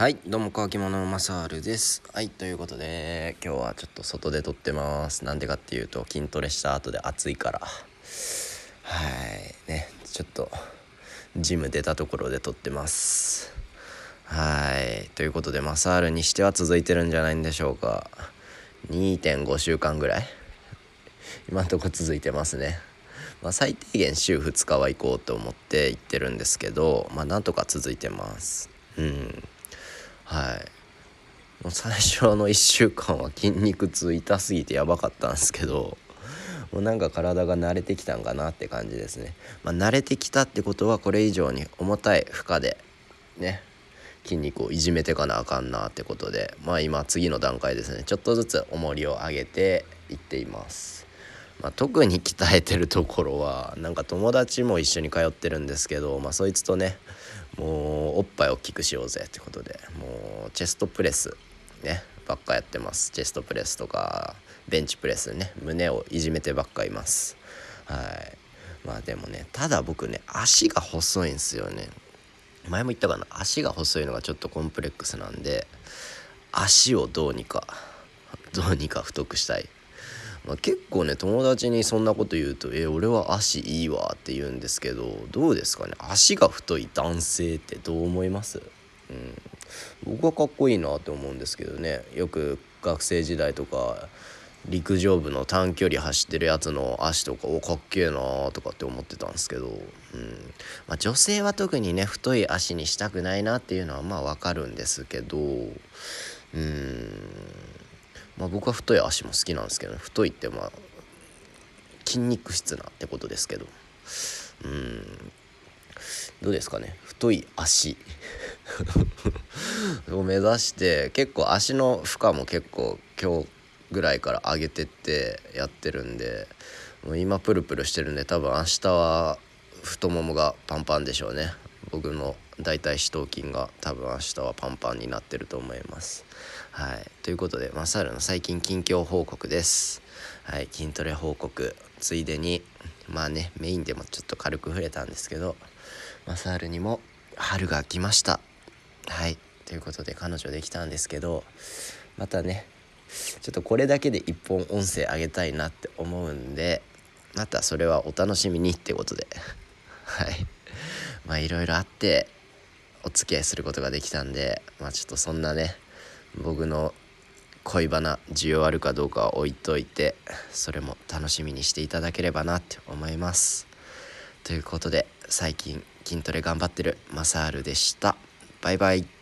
はいどうも乾き物のマサールです。はいということで今日はちょっと外で撮ってます。なんでかっていうと筋トレした後で暑いから。はいねちょっとジム出たところで撮ってます。はいということでマサールにしては続いてるんじゃないんでしょうか。2.5週間ぐらい。今んとこ続いてますね。まあ、最低限週2日は行こうと思って行ってるんですけどまあなんとか続いてます。うん。はい。もう最初の1週間は筋肉痛痛すぎてやばかったんですけどもうなんか体が慣れてきたんかなって感じですね、まあ、慣れてきたってことはこれ以上に重たい負荷でね筋肉をいじめてかなあかんなってことでまあ今次の段階ですね。ちょっとずつ重りを上げていっています。まあ、特に鍛えてるところはなんか友達も一緒に通ってるんですけど、まあ、そいつとねもうおっぱい大きくしようぜってことでもうチェストプレスねばっかやってます。チェストプレスとかベンチプレスね胸をいじめてばっかいます。はい。まあでもねただ僕ね足が細いんですよね。前も言ったかな？足が細いのがちょっとコンプレックスなんで足をどうにかどうにか太くしたい。まあ、結構ね友達にそんなこと言うと「え俺は足いいわ」って言うんですけどどうですかね？足が太い男性ってどう思います、うん、僕はかっこいいなって思うんですけどね。よく学生時代とか陸上部の短距離走ってるやつの足とかおかっけえなとかって思ってたんですけど、うん。まあ、女性は特にね太い足にしたくないなっていうのはまあわかるんですけどうん。まあ、僕は太い足も好きなんですけど、ね、太いってまあ筋肉質なってことですけど。うん。どうですかね。太い足。を目指して結構足の負荷も結構今日ぐらいから上げてってやってるんでもう今プルプルしてるんで多分明日は太ももがパンパンでしょうね。僕の大腿四頭筋が多分明日はパンパンになってると思います。はい、ということでマサルの最近近況報告です。はい、筋トレ報告ついでにまあねメインでもちょっと軽く触れたんですけどマサールにも春が来ました。はいということで彼女できたんですけどまたねちょっとこれだけで一本音声あげたいなって思うんでまたそれはお楽しみにってことではいまあいろいろあってお付き合いすることができたんでまあちょっとそんなね僕の恋バナ需要あるかどうかは置いといてそれも楽しみにしていただければなって思います。ということで最近筋トレ頑張ってるマサールでした。バイバイ。